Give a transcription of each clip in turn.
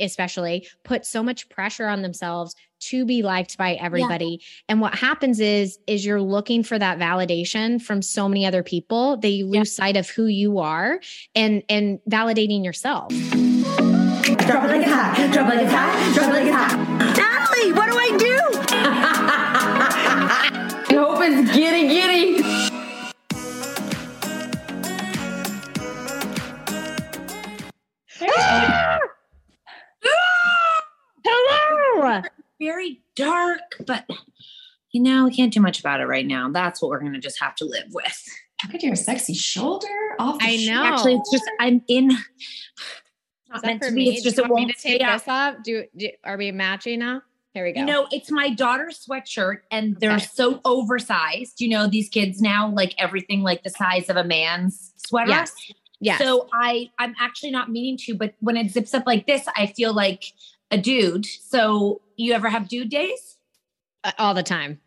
especially, put so much pressure on themselves to be liked by everybody. And what happens is, is you're looking for that validation from so many other people that you lose sight of who you are and and validating yourself. Drop it like it's hot. Drop it like it's hot. Drop it like it's hot. Natalie, what do I do? I hope it's giddy giddy. Hello. Very dark, but you know, we can't do much about it right now. That's what we're gonna just have to live with. Look at your sexy shoulder off. The I sh- know. Actually, it's just I'm in. Not meant to me? be. It's just Do it want me won't to take stay out. this off. Do, do are we matching now? Here we go. You know, it's my daughter's sweatshirt, and they're Okay. so oversized. You know, these kids now like everything like the size of a man's sweater. yes, yes. So I I'm actually not meaning to, but when it zips up like this, I feel like a dude. So you ever have dude days? Uh, all the time.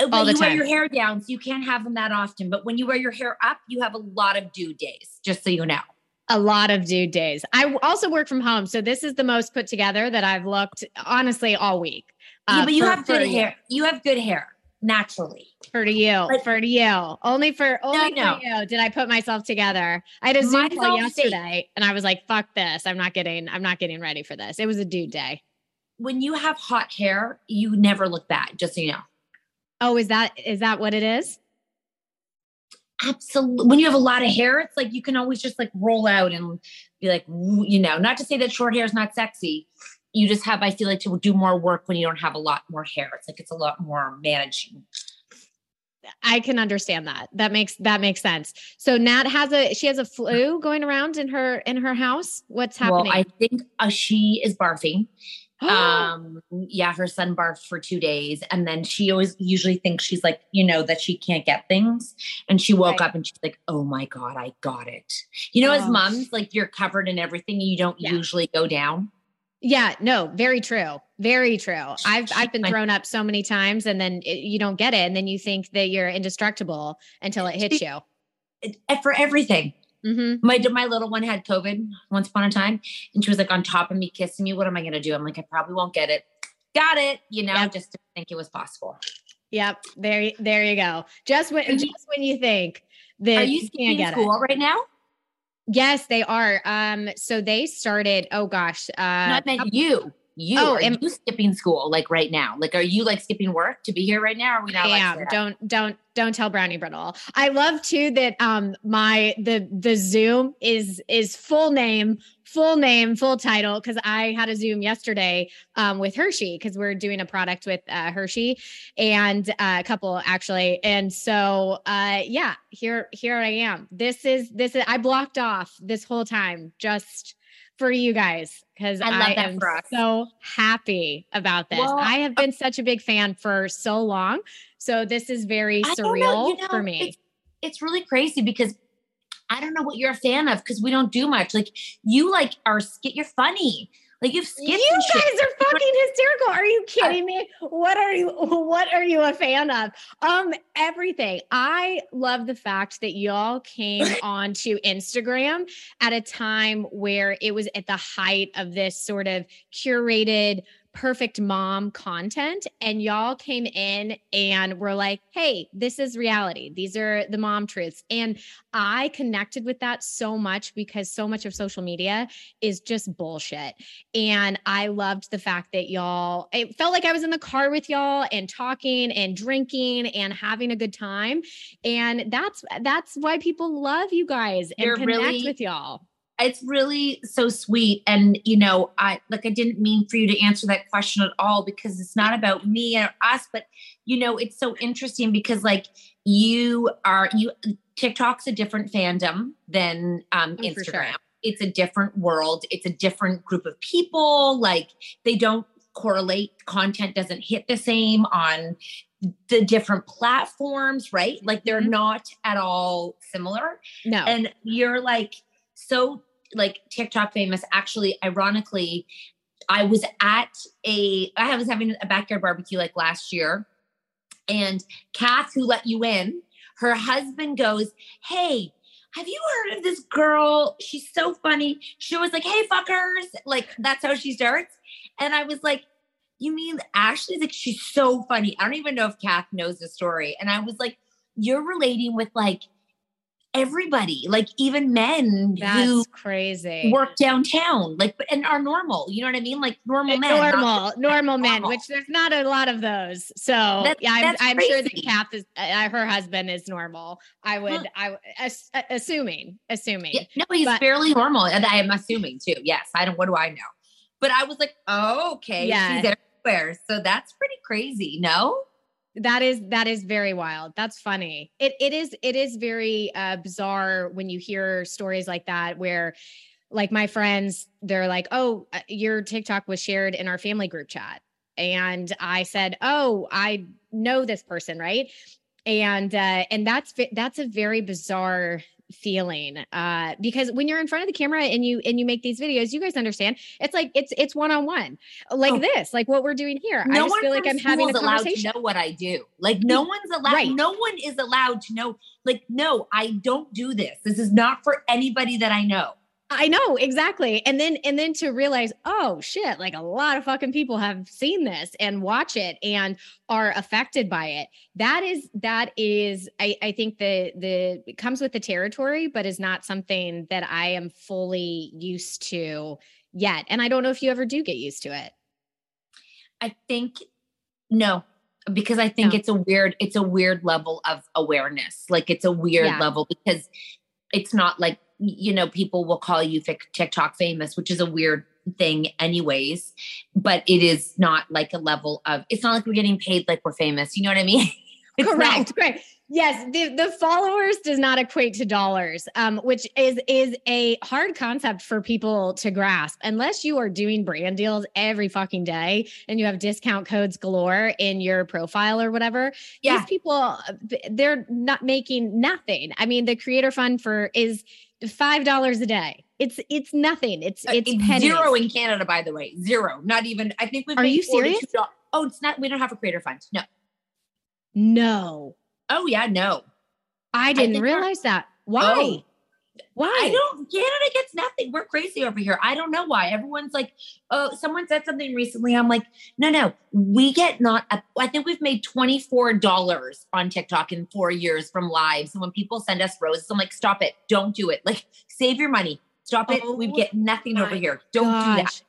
Uh, All the you wear your hair down, so you can't have them that often. But when you wear your hair up, you have a lot of dude days. Just so you know. A lot of dude days. I also work from home, so this is the most put together that I've looked honestly all week. yeah, Uh, but you for- have good hair. You have good hair naturally. For you, But- for you, only for only no. for you. Did I put myself together? I had a Zoom call all yesterday, and I was like, "Fuck this! I'm not getting. I'm not getting ready for this." It was a dude day. When you have hot hair, you never look bad. Just so you know. Oh, is that is that what it is? Absolutely. When you have a lot of hair, it's like you can always just like roll out and be like, you know, not to say that short hair is not sexy. You just have, I feel like, to do more work when you don't have a lot more hair. It's like it's a lot more managing. I can understand that. That makes that makes sense. So Nat has a she has a flu going around in her in her house. What's happening? Well, I think uh, she is barfing um yeah her son barfed for two days and then she always usually thinks she's like you know that she can't get things and she woke Right. up and she's like oh my god i got it you know as Oh. moms like you're covered in everything you don't Yeah. usually go down Yeah, no, very true. Very true. I've I've been thrown up so many times and then it, you don't get it and then you think that you're indestructible until it hits you. For everything hmm my my little one had covid once upon a time and she was like on top of me kissing me what am i going to do i'm like i probably won't get it got it you know Yep. just to think it was possible Yep. There there you go. Just when you- just when you think that are you can't skipping get it. school right now Yes, they are. Um so they started oh gosh, uh not meant you you? Oh, are am- you skipping school like right now? Like are you like skipping work to be here right now or are we not to Yeah, don't don't don't tell Brownie Brittle. I love too that um my the the Zoom is is full name, full name, full title because I had a Zoom yesterday um with Hershey because we're doing a product with uh, Hershey and uh, a couple actually, and so uh yeah, here here I am. This is this is I blocked off this whole time just for you guys because I I, love that am so happy about this. Well, I have uh been such a big fan for so long. So this is very I surreal know, you know, for me. It's, it's really crazy because I don't know what you're a fan of because we don't do much. Like you like are skit. You're funny. Like you've skipped. You guys are fucking hysterical. Are you kidding me? What are you what are you a fan of? Um everything. I love the fact that y'all came onto Instagram at a time where it was at the height of this sort of curated perfect mom content and y'all came in and were like, "Hey, this is reality. These are the mom truths." And I connected with that so much because so much of social media is just bullshit. And I loved the fact that y'all, it felt like I was in the car with y'all and talking and drinking and having a good time. And that's that's why people love you guys and You're connect really- with y'all. It's really so sweet. And you know i like i didn't mean for you to answer that question at all because it's not about me or us but you know it's so interesting because like you are you tiktok's a different fandom than um Oh, for sure. instagram. It's a different world. It's a different group of people. Like they don't correlate. Content doesn't hit the same on the different platforms right? Like they're Mhm. not at all similar. No. and you're like so like TikTok famous. Actually, ironically, I was at a I was having a backyard barbecue like last year, and Kath, who let you in, her husband goes, "Hey." Have you heard of this girl? She's so funny. She was like, "Hey, fuckers!" Like that's how she starts. And I was like, "You mean Ashley's like she's so funny?" I don't even know if Kath knows the story. And I was like, "You're relating with like everybody, like even men that's who crazy. work downtown, like and are normal. You know what I mean? Like normal men. not- normal, normal men, normal. which there's not a lot of those. So That's- yeah, I'm, I'm sure that. Kath is, uh, her husband is normal. I would, Huh. I ass- uh, assuming, assuming. Yeah, no, he's But- fairly normal. And I am assuming too. Yes. I don't what do I know? But I was like, oh, okay. Yeah. She's everywhere. So that's pretty crazy. No? That is that is very wild. That's funny. It it is it is very uh, bizarre when you hear stories like that where like my friends they're like, "Oh, uh, your TikTok was shared in our family group chat." And I said, "Oh, I know this person, right?" And uh and that's that's a very bizarre feeling uh because when you're in front of the camera and you and you make these videos you guys understand it's like it's it's one-on-one like Oh. this like what we're doing here i no just one feel like i'm having a school is allowed conversation to know what I do. Like no one's allowed, Right. no one is allowed to know. Like, no, I don't do this. This is not for anybody that I know. I know exactly. And then and then to realize, oh shit, like a lot of fucking people have seen this and watch it and are affected by it. That is that is I I think the the it comes with the territory, but is not something that I am fully used to yet. And I don't know if you ever do get used to it. I think no, because I think No. it's a weird, it's a weird level of awareness. Like it's a weird Yeah. level because it's not like you know people will call you TikTok famous, which is a weird thing, anyways. But it is not like a level of. It's not like we're getting paid like we're famous. You know what I mean? It's Correct. not. Correct. Yes, the, the followers does not equate to dollars, um, which is is a hard concept for people to grasp. Unless you are doing brand deals every fucking day and you have discount codes galore in your profile or whatever, Yeah. these people they're not making nothing. I mean, the creator fund for is five dollars a day. It's it's nothing. It's Uh, it's it's pennies. zero in Canada, by the way. Zero. Not even. I think we've. Are you serious? Oh, it's not. We don't have a creator fund. No. No, Oh yeah, no. I didn't we're- realize that. Why? Oh. Why? I don't. Canada gets nothing. We're crazy over here. I don't know why. Everyone's like, oh, someone said something recently. I'm like, no, no, we get not. A, I think we've made twenty four dollars on TikTok in four years from lives. And when people send us roses, I'm like, stop it. Don't do it. Like, save your money. Stop it. we Oh get nothing over here. Don't do that.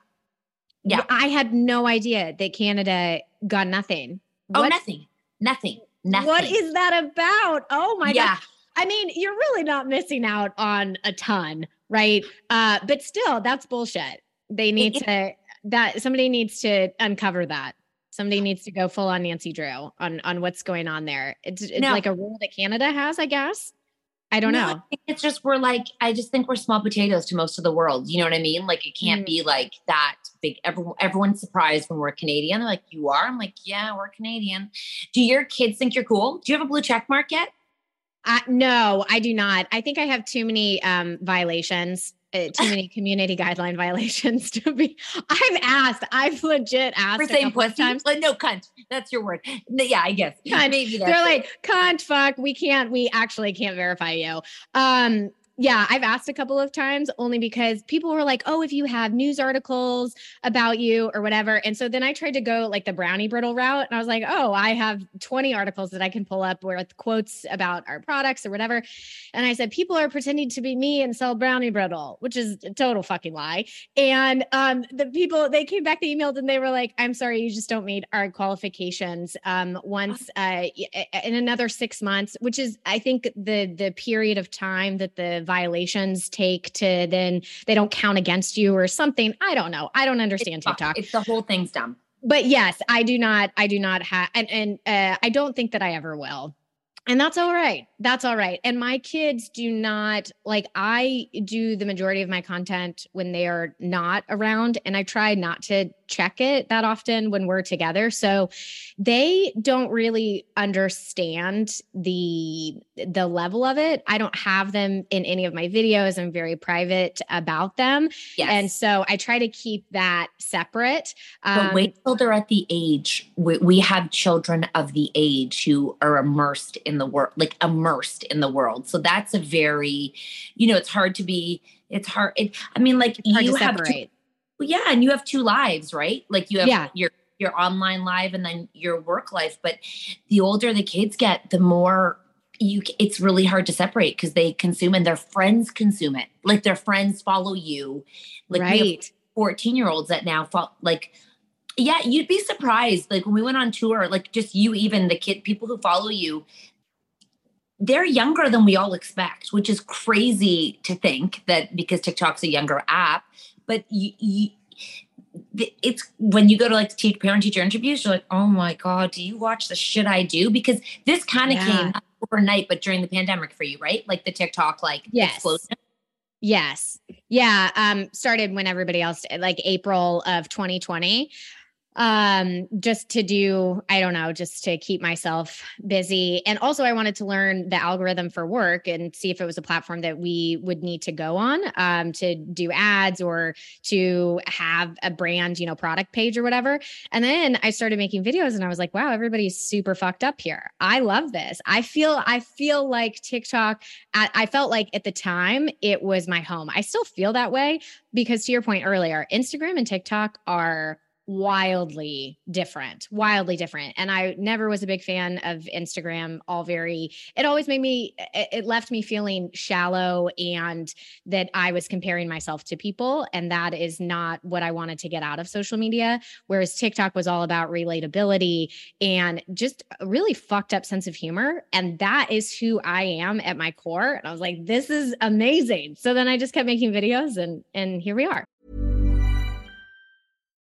Yeah. I had no idea that Canada got nothing. Oh, nothing. Nothing. Nothing. What is that about? Oh my yeah. god. I mean, you're really not missing out on a ton, right? Uh, but still, that's bullshit. They need to that somebody needs to uncover that. Somebody needs to go full on Nancy Drew on on what's going on there. It's it's No. like a rule that Canada has, I guess. I don't No, know. I think it's just we're like I just think we're small potatoes to most of the world. You know what I mean? Like it can't Mm. be like that big. Everyone, everyone's surprised when we're Canadian. They're like, "You are?" I'm like, "Yeah, we're Canadian." Do your kids think you're cool? Do you have a blue check mark yet? I, no, I do not. I think I have too many um, violations, uh, too many community guideline violations to be. I've asked. I've legit asked For couple pussy? times. Like, no, cunt. That's your word. Yeah, I guess. Cunt. Maybe They're like, cunt, fuck, we can't, we actually can't verify you. Um, yeah, I've asked a couple of times only because people were like, oh, if you have news articles about you or whatever. And so then I tried to go like the brownie brittle route. And I was like, oh, I have 20 articles that I can pull up with quotes about our products or whatever. And I said, people are pretending to be me and sell brownie brittle, which is a total fucking lie. And um, the people, they came back, they emailed and they were like, I'm sorry, you just don't meet our qualifications. Um, once uh, in another six months, which is, I think, the the period of time that the violations take to then they don't count against you or something. I don't know. I don't understand It's. TikTok. It's the whole thing's dumb. But yes, I do not. I do not have, and and uh, I don't think that I ever will. And that's all right. That's all right. And my kids do not like I do the majority of my content when they are not around and I try not to check it that often when we're together. So they don't really understand the the level of it. I don't have them in any of my videos. I'm very private about them. Yes. And so I try to keep that separate. But Um, wait till they're at the age. We, we have children of the age who are immersed in the world, like immersed in the world. So that's a very, you know, it's hard to be. It's hard. It, I mean, like hard you have two, well, yeah, and you have two lives, right? Like you have Yeah. your your online life and then your work life. But the older the kids get, the more you. It's really hard to separate because they consume and their friends consume it. Like their friends follow you. Like right. 14 year olds that now fall like yeah you'd be surprised like when we went on tour like just you even the kid people who follow you they're younger than we all expect which is crazy to think that because tiktok's a younger app but you, you it's when you go to like teach parent teacher interviews you're like oh my god do you watch the shit i do because this kind of Yeah. came overnight but during the pandemic for you right like the tiktok like Yes. explosion Yes. Yeah. Um, started when everybody else like April of 2020. Um, just to do, I don't know, just to keep myself busy. And also I wanted to learn the algorithm for work and see if it was a platform that we would need to go on um to do ads or to have a brand, you know, product page or whatever. And then I started making videos and I was like, wow, everybody's super fucked up here. I love this. I feel I feel like TikTok I, I felt like at the time it was my home. I still feel that way because to your point earlier, Instagram and TikTok are wildly different, wildly different. And I never was a big fan of Instagram, all very, it always made me, it, left me feeling shallow and that I was comparing myself to people. And that is not what I wanted to get out of social media. Whereas TikTok was all about relatability and just a really fucked up sense of humor. And that is who I am at my core. And I was like, this is amazing. So then I just kept making videos and and here we are.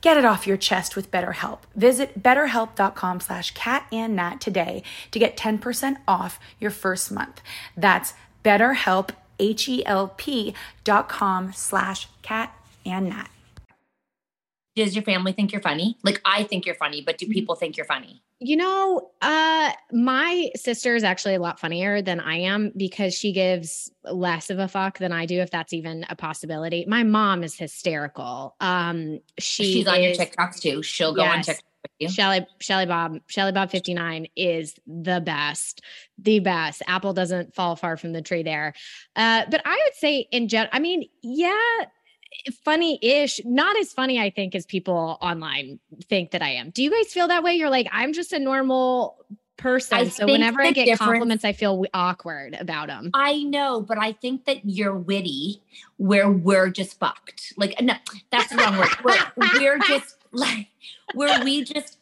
Get it off your chest with BetterHelp. Visit betterhelp.com slash catandnat today to get 10% off your first month. That's betterhelp, H-E-L-P dot com slash cat and nat. Does your family think you're funny? Like I think you're funny, but do people think you're funny? You know, uh my sister is actually a lot funnier than I am because she gives less of a fuck than I do if that's even a possibility. My mom is hysterical. Um she She's on your is- TikToks too. She'll go on TikTok you. Shelly Shelly Bob Shelly Bob 59 is the best. The best. Apple doesn't fall far from the tree there. Uh but I would say in general I mean, yeah, funny-ish, not as funny I think as people online think that I am. Do you guys feel that way? You're like I'm just a normal person. I so whenever I get compliments I feel awkward about them. I know, but I think that you're witty where we're just fucked. Like, no, that's the wrong word. We're, we're just like, where we just,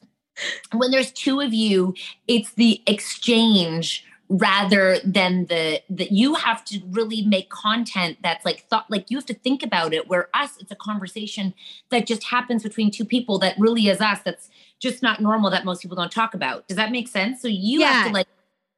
when there's two of you, it's the exchange rather than the that you have to really make content that's like thought like you have to think about it where us it's a conversation that just happens between two people that really is us that's just not normal that most people don't talk about does that make sense so you have to like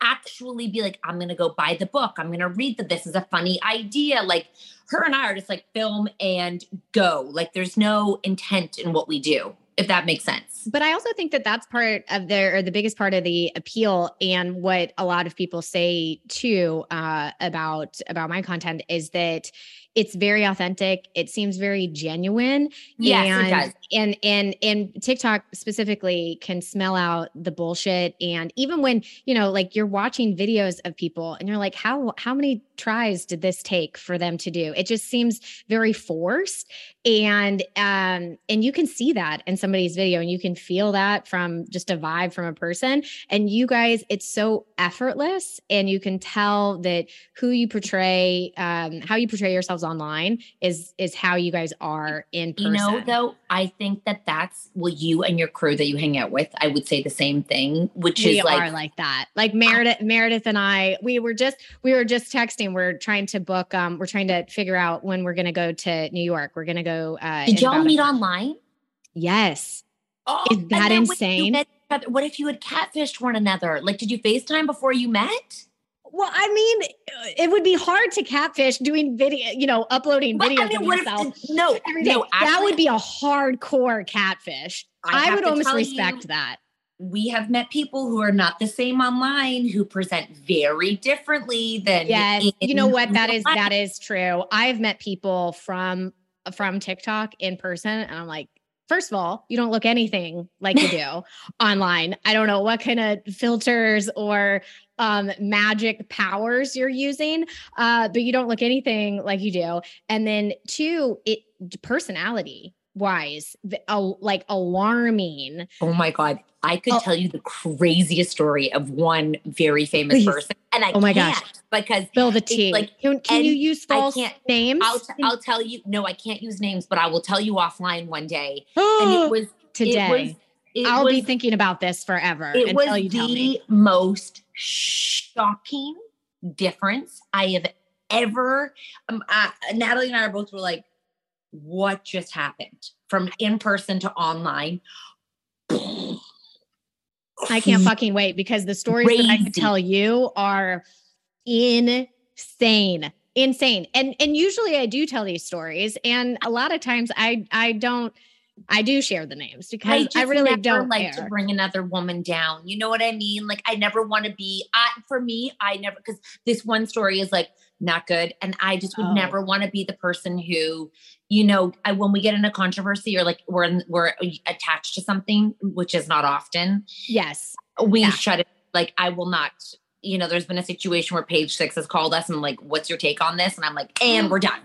actually be like, I'm going to go buy the book. I'm going to read that this is a funny idea. Like her and I are just like film and go. Like there's no intent in what we do, if that makes sense. But I also think that that's part of their, or the biggest part of the appeal, and what a lot of people say too uh, about about my content is that it's very authentic. It seems very genuine. Yes, it and, does. And and and TikTok specifically can smell out the bullshit. And even when you know, like you're watching videos of people, and you're like, how how many tries did this take for them to do? It just seems very forced and um and you can see that in somebody's video and you can feel that from just a vibe from a person and you guys it's so effortless and you can tell that who you portray um how you portray yourselves online is is how you guys are in person. You know, though, I think that that's well, you and your crew that you hang out with. I would say the same thing, which we is like are like that. Like Meredith, Meredith and I, we were just we were just texting. We're trying to book. Um, we're trying to figure out when we're going to go to New York. We're going to go. Uh, Did y'all meet online? Yes. Oh, Is that then what if you insane? What if you had catfished one another? Like, did you FaceTime before you met? Well, I mean, uh, it would be hard to catfish doing video, you know, uploading But, I mean, of what if- yourself no, no, that would be a hardcore catfish. I I, would almost respect you- that. We have met people who are not the same online, who present very differently than Yes, you know what? That is real that life. is true. I've met people from from TikTok in person, and I'm like, first of all, you don't look anything like you do online. I don't know what kind of filters or um, magic powers you're using, uh, but you don't look anything like you do. And then two, it personality wise, the, uh, like alarming. Oh my God. I could Oh. tell you the craziest story of one very famous Please. person. And I Oh my can't gosh. because Spill the tea. like, can, can you use I false names? I'll, t- I'll tell you, no, I can't use names, but I will tell you offline one day. And it was today. It was, it I'll be thinking about this forever it was the most shocking difference I have ever. Um, uh, Natalie and I are both were like, "What just happened?" From in person to online. I can't fucking wait because the stories that I could tell you are insane. Insane. And and usually I do tell these stories and a lot of times I I don't I do share the names because I, just really don't like care. to bring another woman down. You know what I mean? Like I never want to be. I for me, I never because this one story is like not good, and I just would Oh. never want to be the person who, you know, I, when we get in a controversy or like we're in, we're attached to something, which is not often. yes. We Yeah. shut it. Like I will not. You know, there's been a situation where Page Six has called us and like, "What's your take on this?" And I'm like, "And we're done."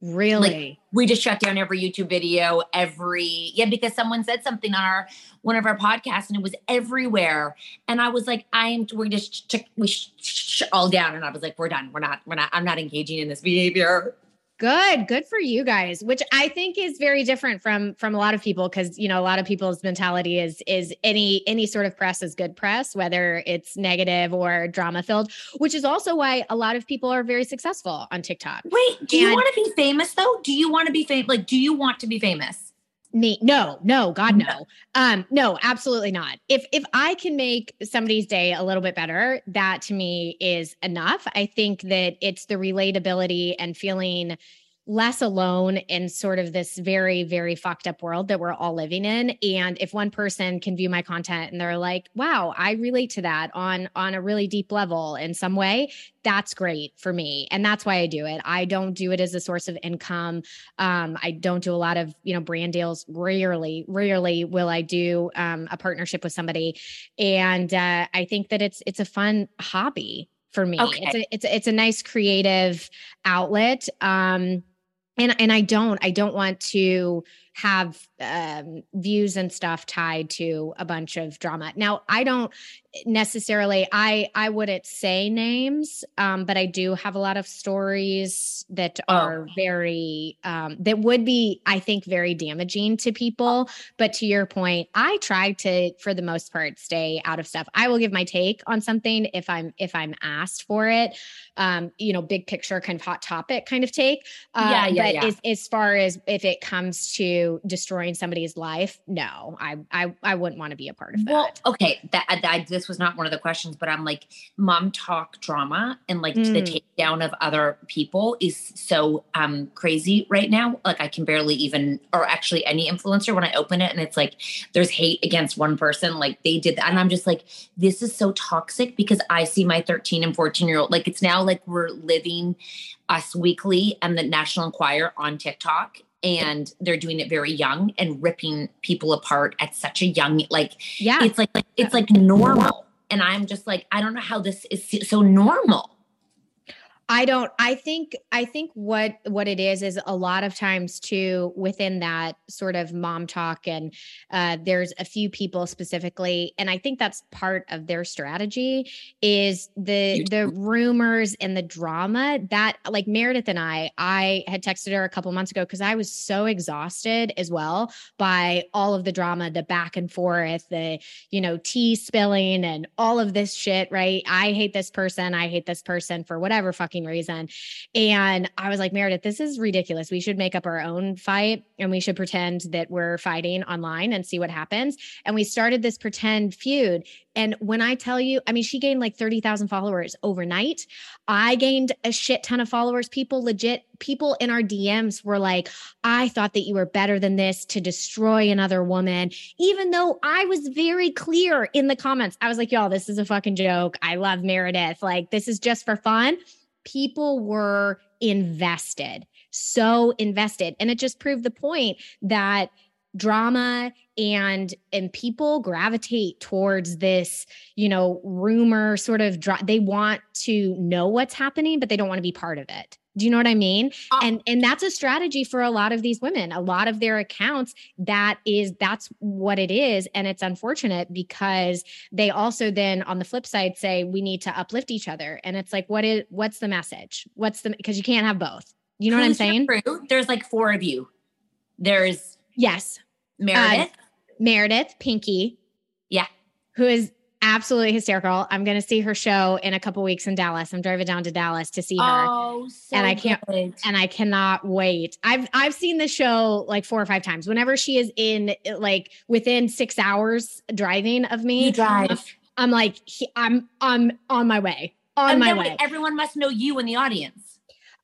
Really? we just shut down every YouTube video, every yeah, because someone said something on our one of our podcasts and it was everywhere. And I was like, I'm we just ch- we sh- sh- all down, and I was like, we're done. We're not. We're not. I'm not engaging in this behavior. Good, good for you guys, which I think is very different from from a lot of people because you know a lot of people's mentality is is any any sort of press is good press, whether it's negative or drama filled, which is also why a lot of people are very successful on TikTok. Wait, do you want to be famous though? Do you want to be famous? Like, do you want to be famous? Me, no, no, God, no. Um, no, absolutely not. If if I can make somebody's day a little bit better, that to me is enough. I think that it's the relatability and feeling less alone in sort of this very, very fucked up world that we're all living in. And if one person can view my content and they're like, wow, I relate to that on on a really deep level in some way, that's great for me. And that's why I do it. I don't do it as a source of income. Um, I don't do a lot of, you know, brand deals. Rarely, rarely will I do um, a partnership with somebody. And uh, I think that it's it's a fun hobby for me. It's Okay. a it's a, it's a nice creative outlet. Um, and and I don't I don't want to have um, views and stuff tied to a bunch of drama. Now I don't necessarily I I wouldn't say names, um, but I do have a lot of stories that are very um, that would be I think very damaging to people. But to your point, I try to for the most part stay out of stuff. I will give my take on something if I'm if I'm asked for it. Um, you know, big picture kind of hot topic kind of take. Uh, Yeah, yeah, but yeah. As, as far as if it comes to destroying somebody's life, no, I I I wouldn't want to be a part of that. Well, okay, that, that this was not one of the questions, but I'm like, mom talk drama and like the Mm. takedown of other people is so um crazy right now. Like I can barely even, or actually any influencer when I open it and it's like there's hate against one person, like they did that, and I'm just like, this is so toxic because I see my 13 and 14 year old like it's now like we're living Us Weekly and the National Enquirer on TikTok. And they're doing it very young and ripping people apart at such a young, like yeah, it's like it's like normal. And i'm just like i don't know how this is so normal I don't I think I think what what it is is a lot of times too within that sort of mom talk and uh there's a few people specifically and I think that's part of their strategy is the the rumors and the drama that like Meredith and I I had texted her a couple months ago cuz I was so exhausted as well by all of the drama the back and forth the you know tea spilling and all of this shit right? I hate this person I hate this person for whatever fucking fucking reason. And I was like, Meredith, this is ridiculous. We should make up our own fight and we should pretend that we're fighting online and see what happens. And we started this pretend feud. And when I tell you, I mean, she gained like 30,000 followers overnight. I gained a shit ton of followers. People legit, people in our DMs were like, I thought that you were better than this to destroy another woman, even though I was very clear in the comments. I was like, y'all, this is a fucking joke. I love Meredith. Like, this is just for fun people were invested, so invested. And it just proved the point that drama and and people gravitate towards this you know rumor sort of they want to know what's happening but they don't want to be part of it do you know what I mean? Uh, and and that's a strategy for a lot of these women. A lot of their accounts that is that's what it is and it's unfortunate because they also then on the flip side say we need to uplift each other and it's like what is what's the message? What's the because you can't have both. You know what I'm saying? True. There's like four of you. There's yes, Meredith, uh, Meredith, Pinky, yeah, who is absolutely hysterical. I'm going to see her show in a couple weeks in Dallas. I'm driving down to Dallas to see her. Oh, so and I can't good. and I cannot wait. I've I've seen the show like four or five times. Whenever she is in like within 6 hours driving of me, you drive. I'm like I'm I'm on my way. On and my way. Everyone must know you in the audience.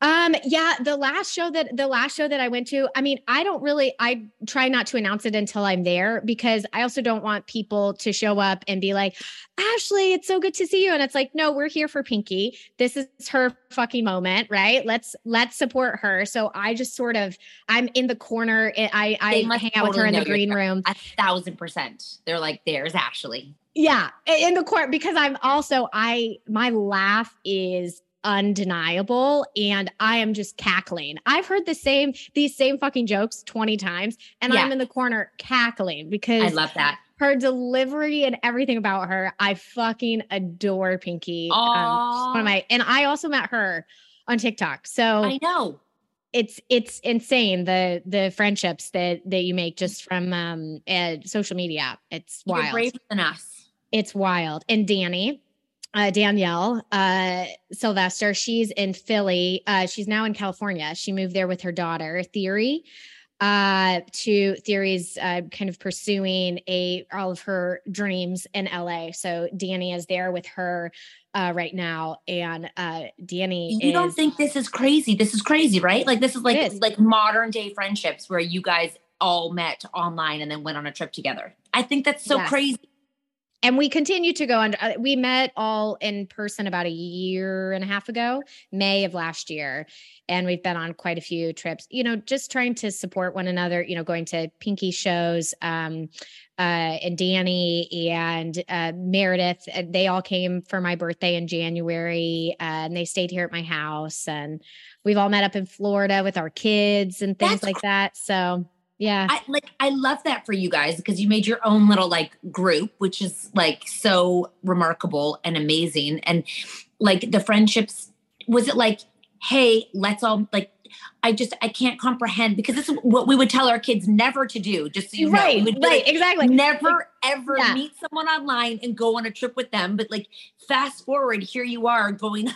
Um, yeah, the last show that the last show that I went to, I mean, I don't really I try not to announce it until I'm there because I also don't want people to show up and be like, Ashley, it's so good to see you. And it's like, no, we're here for Pinky. This is her fucking moment, right? Let's let's support her. So I just sort of I'm in the corner. I I hang out with her in the green room. A thousand percent. They're like, there's Ashley. Yeah, in the court because I'm also I my laugh is undeniable and I am just cackling. I've heard the same these same fucking jokes 20 times and yeah. I'm in the corner cackling because I love that. Her delivery and everything about her, I fucking adore Pinky. Um, one of my and I also met her on TikTok. So I know it's it's insane the the friendships that that you make just from um uh, social media. It's wild. You're braver than us. It's wild. And Danny, uh, Danielle uh, Sylvester. She's in Philly. Uh, she's now in California. She moved there with her daughter, Theory. Uh, to Theory's uh, kind of pursuing a all of her dreams in LA. So Danny is there with her uh, right now, and uh, Danny. You is, don't think this is crazy? This is crazy, right? Like this is like is. like modern day friendships where you guys all met online and then went on a trip together. I think that's so yes. crazy and we continue to go on. Uh, we met all in person about a year and a half ago, May of last year. And we've been on quite a few trips, you know, just trying to support one another, you know, going to Pinky shows. Um, uh, and Danny and uh, Meredith, uh, they all came for my birthday in January uh, and they stayed here at my house. And we've all met up in Florida with our kids and things That's like that. So, yeah. I like I love that for you guys because you made your own little like group, which is like so remarkable and amazing. And like the friendships, was it like, hey, let's all like I just I can't comprehend because this is what we would tell our kids never to do. Just so you right, know, right, like, exactly. Never ever yeah. meet someone online and go on a trip with them. But like, fast forward, here you are going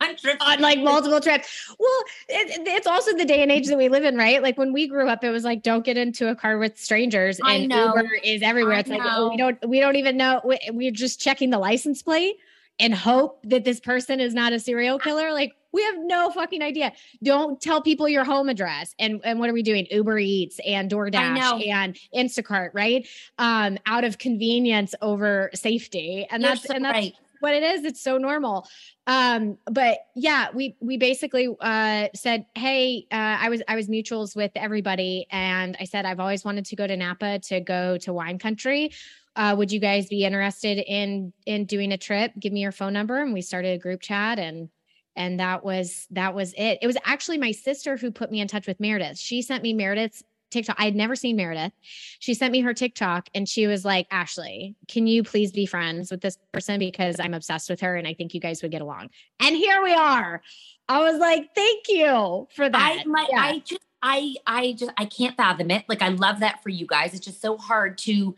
on trips on like multiple trips. Well, it, it's also the day and age that we live in, right? Like when we grew up, it was like don't get into a car with strangers, I and know. Uber is everywhere. I it's know. like oh, we don't we don't even know. We, we're just checking the license plate and hope that this person is not a serial killer. Like we have no fucking idea. Don't tell people your home address. And and what are we doing? Uber Eats and DoorDash and Instacart, right? Um, out of convenience over safety. And You're that's so and that's right what it is. It's so normal. Um, but yeah, we we basically uh said, hey, uh, I was I was mutuals with everybody, and I said I've always wanted to go to Napa to go to wine country. Uh, would you guys be interested in in doing a trip? Give me your phone number, and we started a group chat, and and that was that was it. It was actually my sister who put me in touch with Meredith. She sent me Meredith's TikTok. I had never seen Meredith. She sent me her TikTok and she was like, Ashley, can you please be friends with this person because I'm obsessed with her and I think you guys would get along. And here we are. I was like, thank you for that. I my Yeah. I just I I just I can't fathom it. Like I love that for you guys. It's just so hard to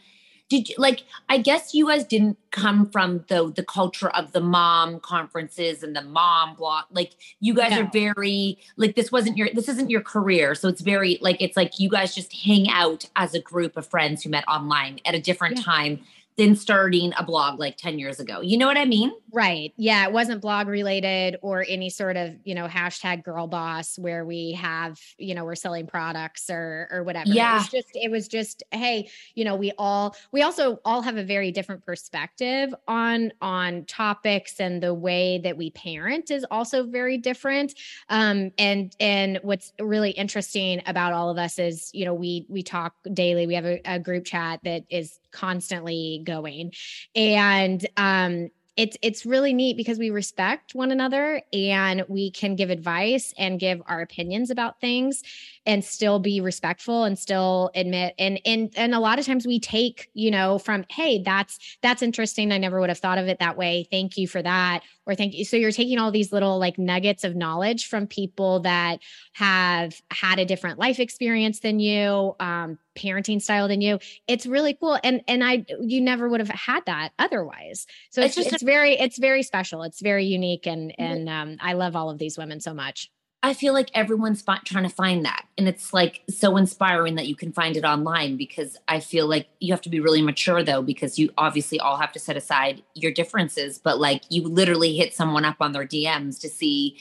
did you like I guess you guys didn't come from the the culture of the mom conferences and the mom blog. Like you guys No. are very like this wasn't your this isn't your career. So it's very like it's like you guys just hang out as a group of friends who met online at a different Yeah. time than starting a blog like 10 years ago. You know what I mean? Right. Yeah. It wasn't blog related or any sort of, you know, hashtag girl boss where we have, you know, we're selling products or or whatever. Yeah. It was just, it was just, hey, you know, we all we also all have a very different perspective on on topics and the way that we parent is also very different. Um and and what's really interesting about all of us is, you know, we we talk daily. We have a, a group chat that is constantly going. And um it's it's really neat because we respect one another and we can give advice and give our opinions about things and still be respectful and still admit and and and a lot of times we take you know from hey that's that's interesting. I never would have thought of it that way. Thank you for that or thank you. So you're taking all these little like nuggets of knowledge from people that have had a different life experience than you um parenting style than you. It's really cool and and i you never would have had that otherwise. So It's it's, just a- it's very it's very special. It's very unique and and um i love all of these women so much I feel like everyone's fi- trying to find that. And it's like so inspiring that you can find it online because I feel like you have to be really mature though, because you obviously all have to set aside your differences, but like you literally hit someone up on their DMs to see,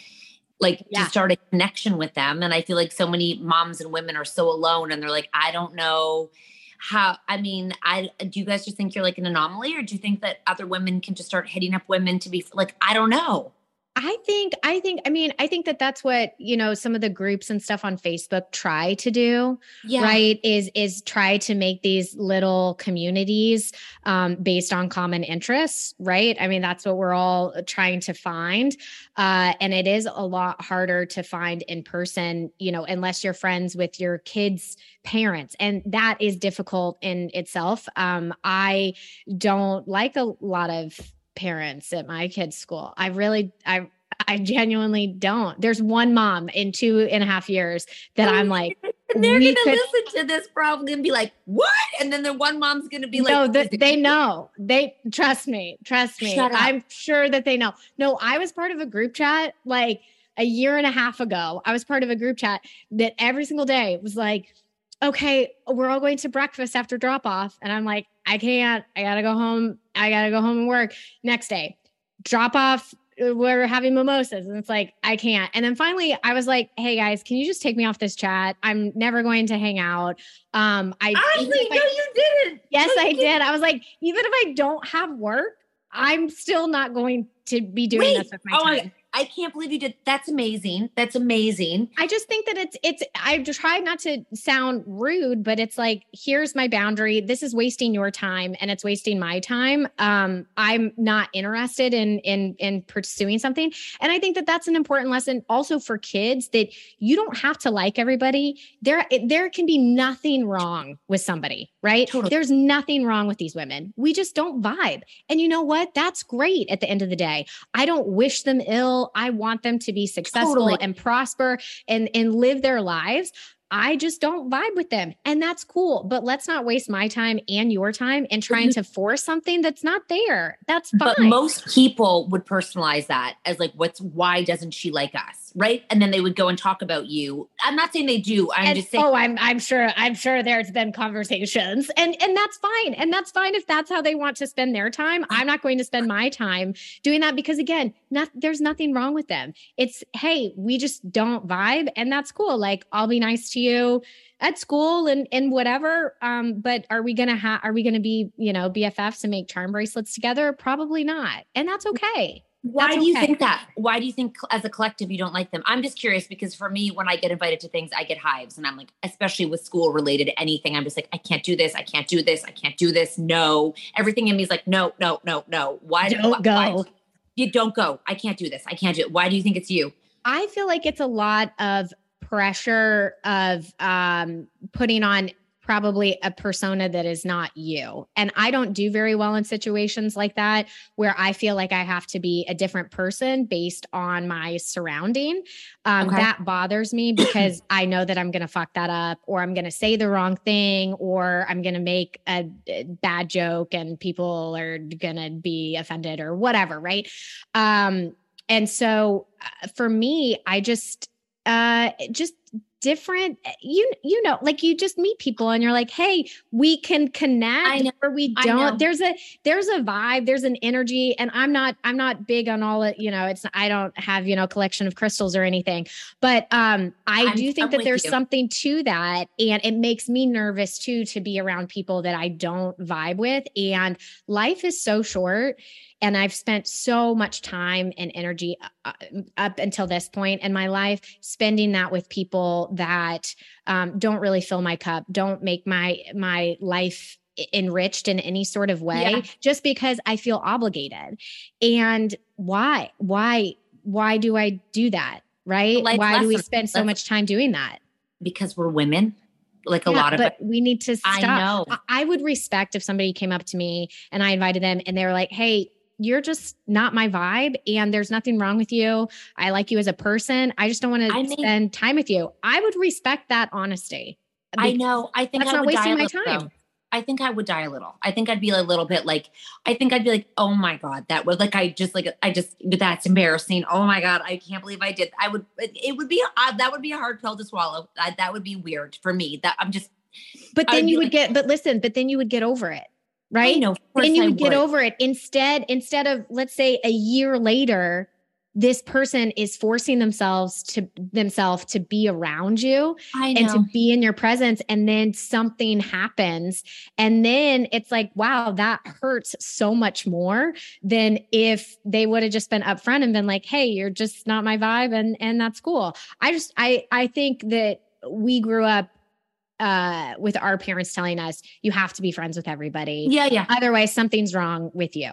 like, Yeah. to start a connection with them. And I feel like so many moms and women are so alone and they're like, I don't know how i mean i do you guys just think you're like an anomaly or do you think that other women can just start hitting up women to be like i don't know I think, I think, I mean, I think that that's what, you know, some of the groups and stuff on Facebook try to do, yeah right? Is, is try to make these little communities um, based on common interests, right? I mean, that's what we're all trying to find. Uh, and it is a lot harder to find in person, you know, unless you're friends with your kids' parents. And that is difficult in itself. Um, I don't like a lot of parents at my kids' school. I really, I, I genuinely don't. There's one mom in two and a half years that I'm like, they're gonna could- listen to this probably and be like, "What?" And then the one mom's gonna be like, no, "Is th- it they know. They trust me. Trust me. I'm sure that they know. No, I was part of a group chat like a year and a half ago. I was part of a group chat that every single day was like, okay, we're all going to breakfast after drop off. And I'm like, I can't. I got to go home. I got to go home and work. Next day, drop off. We're having mimosas. And it's like, I can't. And then finally, I was like, hey guys, can you just take me off this chat? I'm never going to hang out. Um, I Ashley, if I- no, you didn't. Yes, No, I you did. I was like, even if I don't have work, I'm still not going to be doing Wait, this with my oh time. I can't believe you did. That's amazing. That's amazing. I just think that it's it's I try not to sound rude, but it's like here's my boundary. This is wasting your time and it's wasting my time. Um I'm not interested in in in pursuing something. And I think that that's an important lesson also for kids that you don't have to like everybody. There there can be nothing wrong with somebody, right? Totally. There's nothing wrong with these women. We just don't vibe. And you know what? That's great at the end of the day. I don't wish them ill. I want them to be successful Totally. and prosper and and live their lives. I just don't vibe with them. And that's cool. But let's not waste my time and your time in trying to force something that's not there. That's fine. But most people would personalize that as like, "What's why doesn't she like us?" Right? And then they would go and talk about you. I'm not saying they do. I'm And- just saying. oh, I'm I'm sure I'm sure there's been conversations, and and that's fine, and that's fine if that's how they want to spend their time. I'm not going to spend my time doing that because again, not there's nothing wrong with them. It's hey, we just don't vibe, and that's cool. Like I'll be nice to you at school and and whatever. Um, but are we gonna have are we gonna be you know BFFs and make charm bracelets together? Probably not, and that's okay. Why That's do you think that? Why do you think as a collective you don't like them? I'm just curious because for me, when I get invited to things, I get hives. And I'm like, especially with school related anything, I'm just like, I can't do this. I can't do this. I can't do this. No. Everything in me is like, no, no, no, no. Why Don't why- go. you don't go. I can't do this. I can't do it. Why do you think it's you? I feel like it's a lot of pressure of um, putting on probably a persona that is not you. And I don't do very well in situations like that where I feel like I have to be a different person based on my surrounding. Um, Okay. That bothers me because I know that I'm going to fuck that up or I'm going to say the wrong thing or I'm going to make a, a bad joke and people are going to be offended or whatever. Right. Um, and so uh, for me, I just, uh, just different eh, you you know like you just meet people and you're like hey we can connect know. or we don't there's a there's a vibe there's an energy and i'm not i'm not big on all it you know it's i don't have you know collection of crystals or anything but um i I'm- do think I'm that there's you. something to that and it makes me nervous too to be around people that i don't vibe with and life is so short and I've spent so much time and energy uh, up until this point in my life spending that with people that um, don't really fill my cup, don't make my my life enriched in any sort of way, Yeah. just because I feel obligated. And why? Why? Why do I do that? Right? Why do we spend so much time doing that? Because we're women. Like a Yeah, lot of but it. we need to stop. I know. I would respect if somebody came up to me and I invited them and they were like, "Hey, you're just not my vibe and there's nothing wrong with you. I like you as a person. I just don't want to spend time with you." I would respect that honesty. I know. I think that's I not would wasting my time. though. I think I would die a little. I think I'd be a little bit like, I think I'd be like, oh my God, that would like, I just like, I just, that's embarrassing. Oh my God, I can't believe I did. I would, it, would be, uh, that would be a hard pill to swallow. I, that would be weird for me. That I'm just, But I would then you would like- get but listen, but then you would get over it. Right? Of then you I would get over it. Instead instead of let's say a year later this person is forcing themselves to themselves to be around you and to be in your presence and then something happens and then it's like wow that hurts so much more than if they would have just been upfront and been like hey you're just not my vibe and and that's cool. I just i i think that we grew up uh with our parents telling us you have to be friends with everybody Yeah, yeah. otherwise something's wrong with you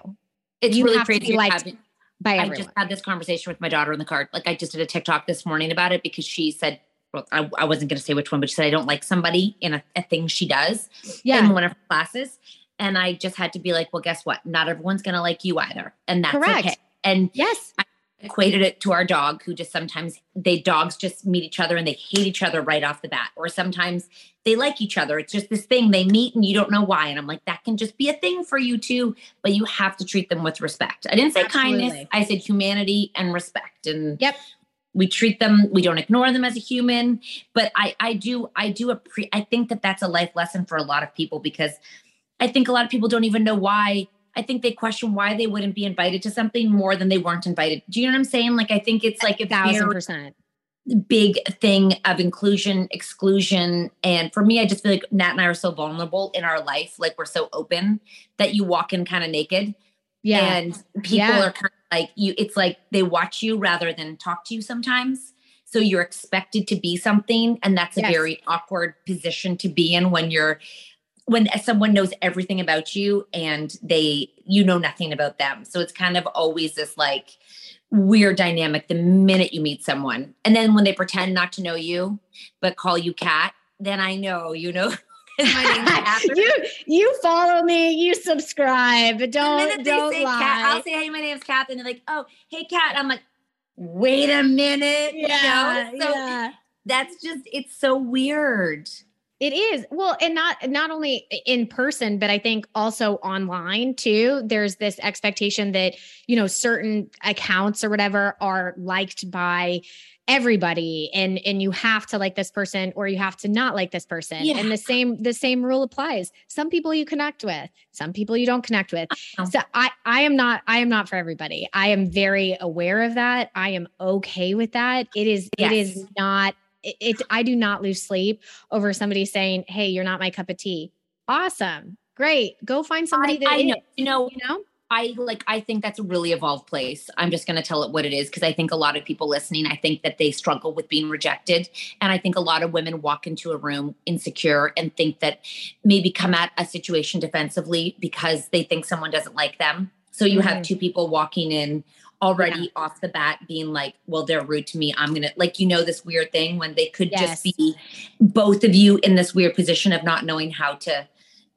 It's you really have to crazy. be liked by I just had this conversation with my daughter in the car. Like I just did a TikTok this morning about it because she said, well, I, I wasn't going to say which one, but she said, I don't like somebody in a, a thing she does Yeah. in one of her classes. And I just had to be like, well, guess what? Not everyone's going to like you either. And that's Correct. okay. And yes I equated it to our dog who just sometimes they dogs just meet each other and they hate each other right off the bat. Or sometimes they like each other. It's just this thing they meet and you don't know why. And I'm like, that can just be a thing for you too, but you have to treat them with respect. I didn't say kindness. I said humanity and respect. And Yep. we treat them, we don't ignore them as a human. But I, I do, I do appre- I think that that's a life lesson for a lot of people because I think a lot of people don't even know why. I think they question why they wouldn't be invited to something more than they weren't invited. Do you know what I'm saying? Like I think it's like a thousand percent big thing of inclusion, exclusion. And for me, I just feel like Nat and I are so vulnerable in our life. Like we're so open that you walk in kind of naked. yeah And people Yeah. are kind of like you, it's like they watch you rather than talk to you sometimes. So you're expected to be something. And that's a Yes. very awkward position to be in when you're when someone knows everything about you and they you know nothing about them. So it's kind of always this like weird dynamic the minute you meet someone. And then when they pretend not to know you but call you cat, then I know you know name's Catherine. you you follow me you subscribe don't don't lie Kat, I'll say, "Hey, my name's Kath," and they're like, "Oh, hey, Cat." I'm like, "Wait a minute," yeah, you know? So yeah. that's just it's so weird. It is. Well, and not not only in person, but I think also online too. There's this expectation that, you know, certain accounts or whatever are liked by everybody and and you have to like this person or you have to not like this person. Yeah. And the same the same rule applies. Some people you connect with, some people you don't connect with. know. So I I am not I am not for everybody. I am very aware of that. I am okay with that. It is it is not it, it I do not lose sleep over somebody saying, "Hey, you're not my cup of tea." Awesome. Great. Go find somebody that I know. You know, you know? I like I think that's a really evolved place. I'm just going to tell it what it is because I think a lot of people listening, I think that they struggle with being rejected and I think a lot of women walk into a room insecure and think that maybe come at a situation defensively because they think someone doesn't like them. So you have Mhm. two people walking in already Yeah. off the bat being like, well, they're rude to me. I'm going to, like, you know, this weird thing when they could Yes. just be both of you in this weird position of not knowing how to,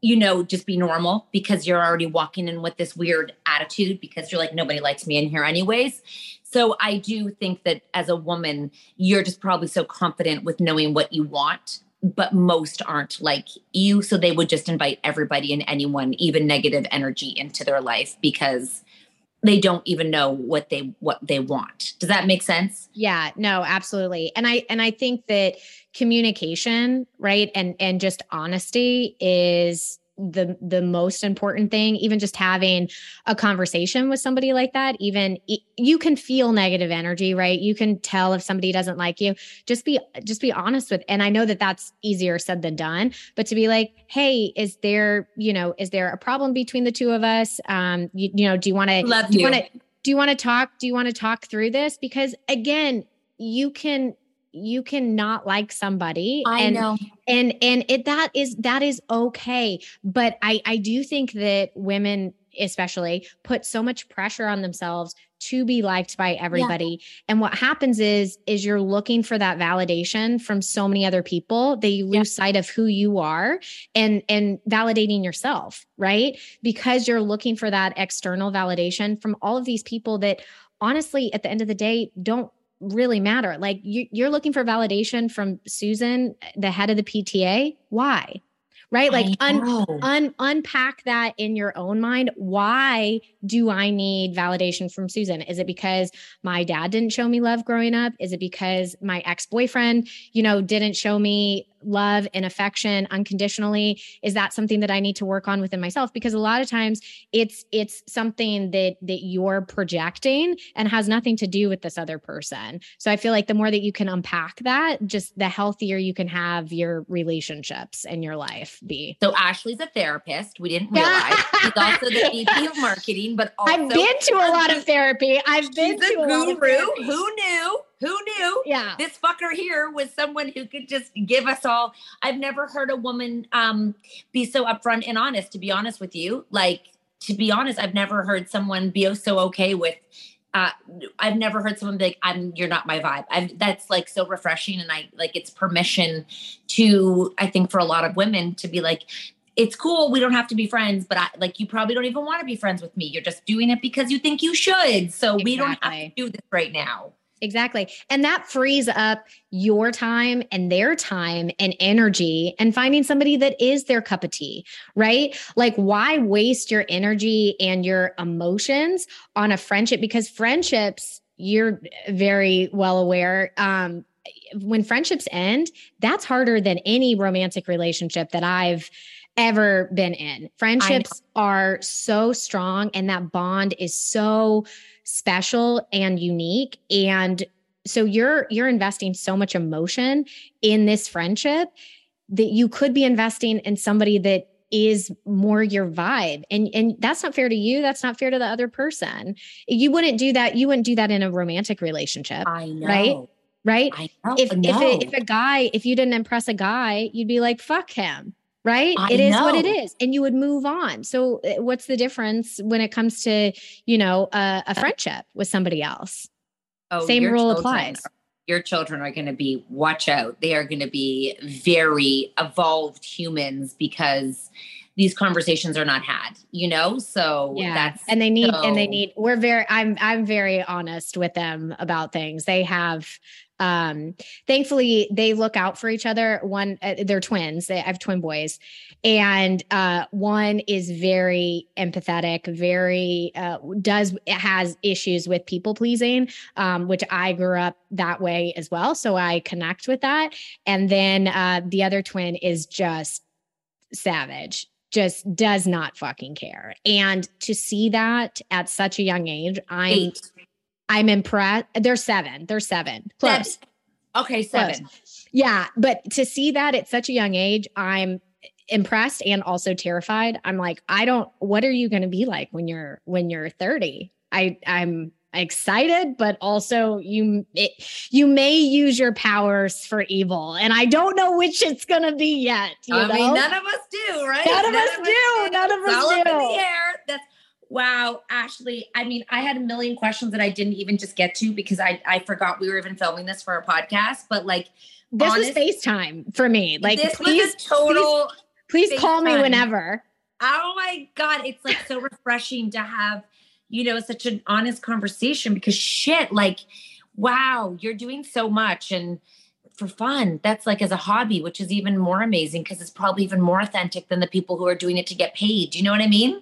you know, just be normal because you're already walking in with this weird attitude because you're like, nobody likes me in here, anyways. So I do think that as a woman, you're just probably so confident with knowing what you want. But most aren't like you. So they would just invite everybody and anyone, even negative energy, into their life because they don't even know what they what they want. Does that make sense? Yeah, no, absolutely. And I and I think that communication, right? And and just honesty is the the most important thing even just having a conversation with somebody like that even you can feel negative energy right? You can tell if somebody doesn't like you. Just be just be honest with and i know that that's easier said than done but to be like hey is there you know is there a problem between the two of us? Um you, you know do you want to Love do you you. want to do you want to talk do you want to talk through this? Because again you can you can not like somebody I and know. and and it that is that is okay. But i i do think that women especially put so much pressure on themselves to be liked by everybody. And what happens is is you're looking for that validation from so many other people that you lose sight of who you are and and validating yourself right? Because you're looking for that external validation from all of these people that honestly at the end of the day don't really matter. Like you, you're looking for validation from susan the head of the pta why? Right? Like un, un, unpack that in your own mind. Why do i need validation from susan? Is it because my dad didn't show me love growing up? Is it because my ex-boyfriend you know didn't show me love and affection unconditionally is that something that i need to work on within myself because a lot of times it's it's something that that you're projecting and has nothing to do with this other person so i feel like the more that you can unpack that just the healthier you can have your relationships in your life be So Ashley's a therapist. We didn't realize she's also the VP of marketing, but also i've been to a lot of therapy i've been she's to a a lot of guru. Who knew? Who knew? yeah This fucker here was someone who could just give us all. I've never heard a woman um, be so upfront and honest. To be honest with you, like to be honest, I've never heard someone be so okay with. Uh, I've never heard someone be like, "I'm you're not my vibe." I've, that's like so refreshing, and I like it's permission to. I think for a lot of women to be like, it's cool. We don't have to be friends, but I like you probably don't even want to be friends with me. You're just doing it because you think you should. So we don't have to do this right now. Exactly. And that frees up your time and their time and energy and finding somebody that is their cup of tea, right? Like, why waste your energy and your emotions on a friendship? Because friendships, you're very well aware, um, when friendships end, that's harder than any romantic relationship that I've ever been in. Friendships are so strong and that bond is so special and unique. And so you're you're investing so much emotion in this friendship that you could be investing in somebody that is more your vibe. And and that's not fair to you. That's not fair to the other person. You wouldn't do that. You wouldn't do that in a romantic relationship I know. right? Right? I know. if if, a, if a guy if you didn't impress a guy you'd be like fuck him right I it is what it is, and you would move on so uh, what's the difference when it comes to you know a, a friendship with somebody else Oh, Same rule children applies. Your children are going to be, watch out. They are going to be very evolved humans because these conversations are not had, you know? So yeah that's, and they need and they need we're very i'm i'm very honest with them about things they have um thankfully they look out for each other. One uh, they're twins. They, i have twin boys. And uh one is very empathetic very uh does has issues with people pleasing um which i grew up that way as well. So i connect with that. And then uh the other twin is just savage just does not fucking care. And to see that at such a young age i'm Eight. I'm impressed they're seven they're seven close Seven. Okay, seven. yeah, but to see that at such a young age, I'm impressed and also terrified. I'm like, I don't what are you going to be like when you're when you're 30? I I'm excited, but also you it, you may use your powers for evil, and I don't know which it's going to be yet. You I know? mean, none of us do, right? None of us do. None of us all up in do. the air. That's Wow, Ashley. I mean, I had a million questions that I didn't even just get to because I I forgot we were even filming this for a podcast. But like, this honest, was FaceTime for me. Like, this please, total. Please, please call me whenever. Oh my god, it's like so refreshing to have, you know, such an honest conversation because shit, like, wow, you're doing so much and for fun. That's like as a hobby, which is even more amazing because it's probably even more authentic than the people who are doing it to get paid. Do you know what I mean?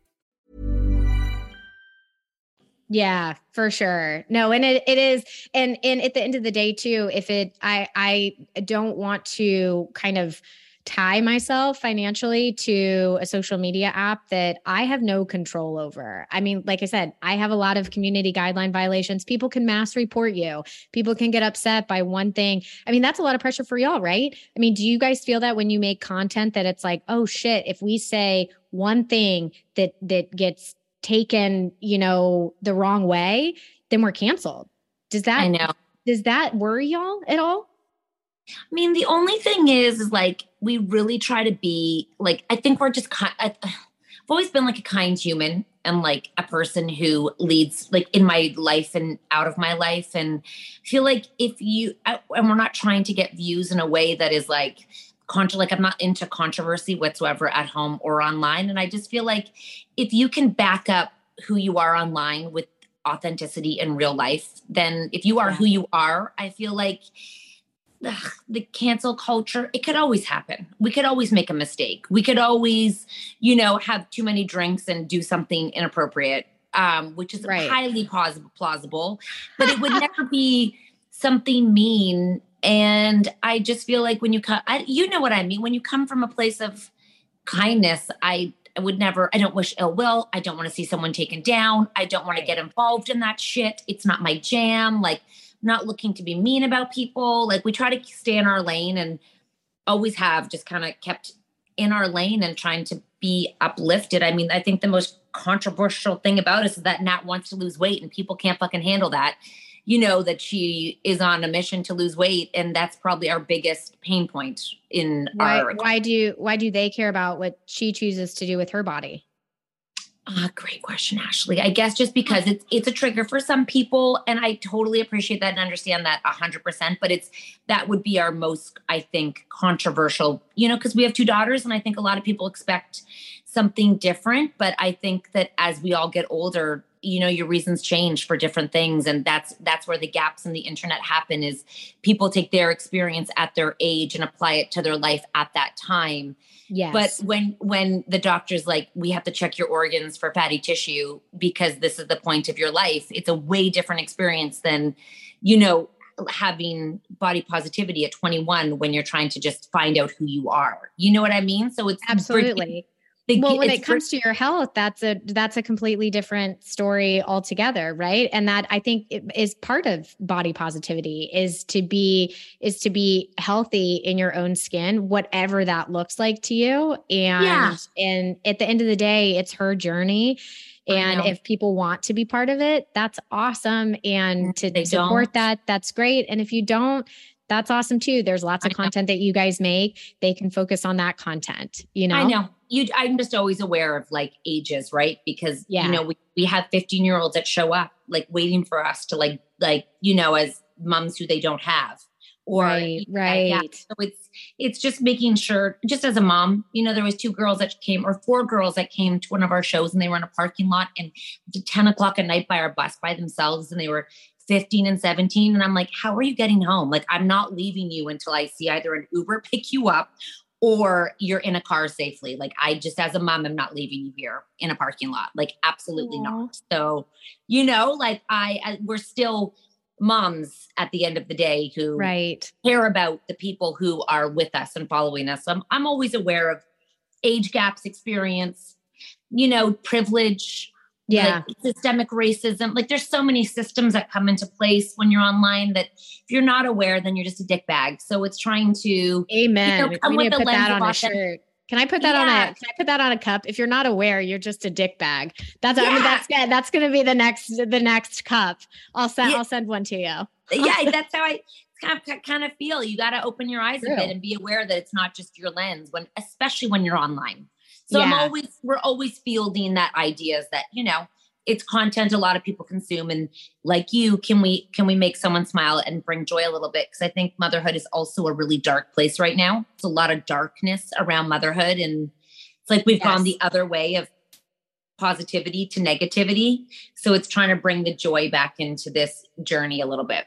Yeah, for sure. No, and it, it is and and at the end of the day too, if it I I don't want to kind of tie myself financially to a social media app that I have no control over. I mean, like I said, I have a lot of community guideline violations. People can mass report you. People can get upset by one thing. I mean, that's a lot of pressure for y'all, right? I mean, do you guys feel that when you make content that it's like, "Oh shit, if we say one thing that that gets taken, you know, the wrong way, then we're canceled. Does that I know. Does that worry y'all at all? I mean, the only thing is, is like we really try to be like I think we're just kind. I've always been like a kind human and like a person who leads like in my life and out of my life, and feel like if you and we're not trying to get views in a way that is like contra like I'm not into controversy whatsoever at home or online. And I just feel like if you can back up who you are online with authenticity in real life, then if you are yeah. who you are, I feel like ugh, the cancel culture, it could always happen. We could always make a mistake. We could always, you know, have too many drinks and do something inappropriate, um, which is right. highly plausible, plausible, but it would never be something mean and I just feel like when you come, I, you know what I mean? When you come from a place of kindness, I, I would never, I don't wish ill will. I don't want to see someone taken down. I don't want to get involved in that shit. It's not my jam. Like, not looking to be mean about people. Like, we try to stay in our lane and always have just kind of kept in our lane and trying to be uplifted. I mean, I think the most controversial thing about us is that Nat wants to lose weight and people can't fucking handle that you know that she is on a mission to lose weight and that's probably our biggest pain point in why, our why do why do they care about what she chooses to do with her body uh, great question, Ashley. I guess just because it's it's a trigger for some people, and I totally appreciate that and understand that hundred percent. But it's that would be our most, I think, controversial. You know, because we have two daughters, and I think a lot of people expect something different. But I think that as we all get older, you know your reasons change for different things. And that's that's where the gaps in the internet happen is people take their experience at their age and apply it to their life at that time. Yes. but when when the doctor's like we have to check your organs for fatty tissue because this is the point of your life it's a way different experience than you know having body positivity at 21 when you're trying to just find out who you are. You know what i mean? So it's absolutely They, well when it comes to your health that's a that's a completely different story altogether right? And that i think is part of body positivity is to be is to be healthy in your own skin whatever that looks like to you. And Yeah. and at the end of the day it's her journey. And if people want to be part of it that's awesome. And to they support don't. that that's great. And if you don't that's awesome too. There's lots of content that you guys make. They can focus on that content you know? I know. You I'm just always aware of like ages, right? Because Yeah. you know, we, we have 15 year olds that show up like waiting for us to like like, you know, as moms who they don't have. Or Right, yeah, right. So it's it's just making sure, just as a mom, you know, there was two girls that came or four girls that came to one of our shows and they were in a parking lot and to 10 o'clock at night by our bus by themselves and they were 15 and 17. And I'm like, how are you getting home? Like, I'm not leaving you until I see either an Uber pick you up or you're in a car safely. Like, I just, as a mom, I'm not leaving you here in a parking lot. Like, absolutely not. So, you know, like, I, I we're still moms at the end of the day who right care about the people who are with us and following us. I'm, I'm always aware of age gaps, experience, you know, privilege, Yeah. like systemic racism. Like there's so many systems that come into place when you're online that if you're not aware, then you're just a dick bag. So it's trying to Amen. You know, come we with need to put that on a shirt. Can I put that on a can I put that on a cup? If you're not aware, you're just a dick bag. That's I mean that's yeah, that's gonna be the next the next cup. I'll send Yeah. I'll send one to you. yeah, that's how I kind of, kind of feel. You got to open your eyes True. a bit and be aware that it's not just your lens when, especially when you're online. So I'm always, we're always fielding that ideas that, you know, it's content a lot of people consume. And like you, can we, can we make someone smile and bring joy a little bit? Cause I think motherhood is also a really dark place right now. It's a lot of darkness around motherhood. And it's like we've gone the other way of positivity to negativity. So it's trying to bring the joy back into this journey a little bit.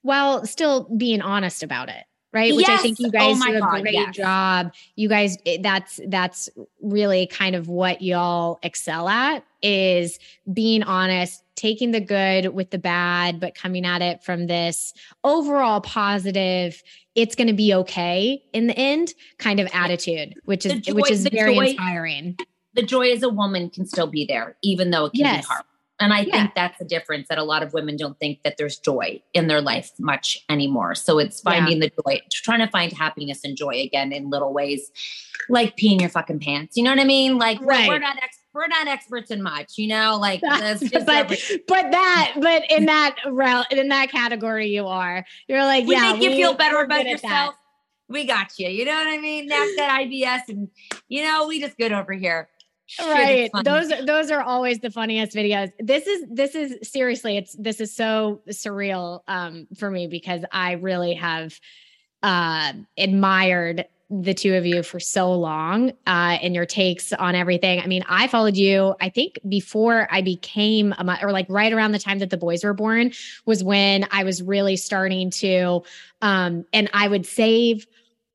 While still being honest about it. Right. Which I think you Oh guys my do a God, great yes. job. You guys that's that's really kind of what y'all excel at is being honest, taking the good with the bad, but coming at it from this overall positive, it's going to be okay in the end kind of attitude, which is joy- which is very joy- inspiring. the joy as a woman can still be there, even though it can Yes. be hard. And I Yeah. think that's the difference that a lot of women don't think that there's joy in their life much anymore. So it's Yeah. finding the joy, trying to find happiness and joy again in little ways, like peeing your fucking pants. You know what I mean? Like we're- Right. we're, not ex- we're not experts in much, you know. Like that's just but but that but in that rel in that category you are you're like we yeah make you we- feel better about good at that. yourself. We got you. You know what I mean? That's that IBS, and you know we just good over here. Right. those those are always the funniest videos. This is this is seriously it's this is so surreal um for me because i really have uh admired the two of you for so long uh and your takes on everything. I mean i followed you i think before i became a or like right around the time that the boys were born was when i was really starting to um and i would save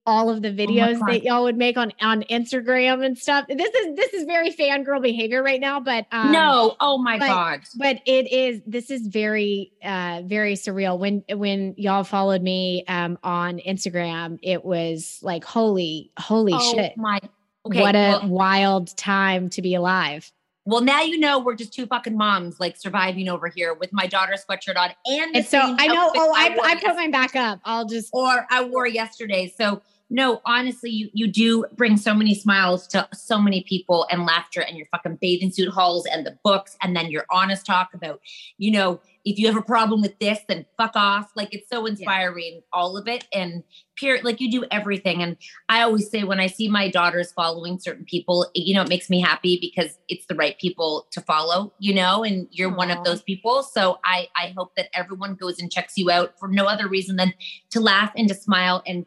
all of the videos God. that y'all would make on on Instagram and stuff. This is this is very fangirl behavior right now, but um, no, oh my but- god. but it is this is very uh very surreal when when y'all followed me um on Instagram it was like holy holy oh shit my. Okay, what a well- wild time to be alive Well, now you know we're just two fucking moms like surviving over here with my daughter's sweatshirt on and the and so I know oh I wore I put mine back up I'll just or I wore yesterday. So no, honestly, you you do bring so many smiles to so many people and laughter and your fucking bathing suit hauls and the books and then your honest talk about, you know, if you have a problem with this, then fuck off. Like it's so inspiring, all of it. And pure like you do everything. And I always say when I see my daughters following certain people, you know, it makes me happy because it's the right people to follow, you know, and you're one of those people. So I I hope that everyone goes and checks you out for no other reason than to laugh and to smile and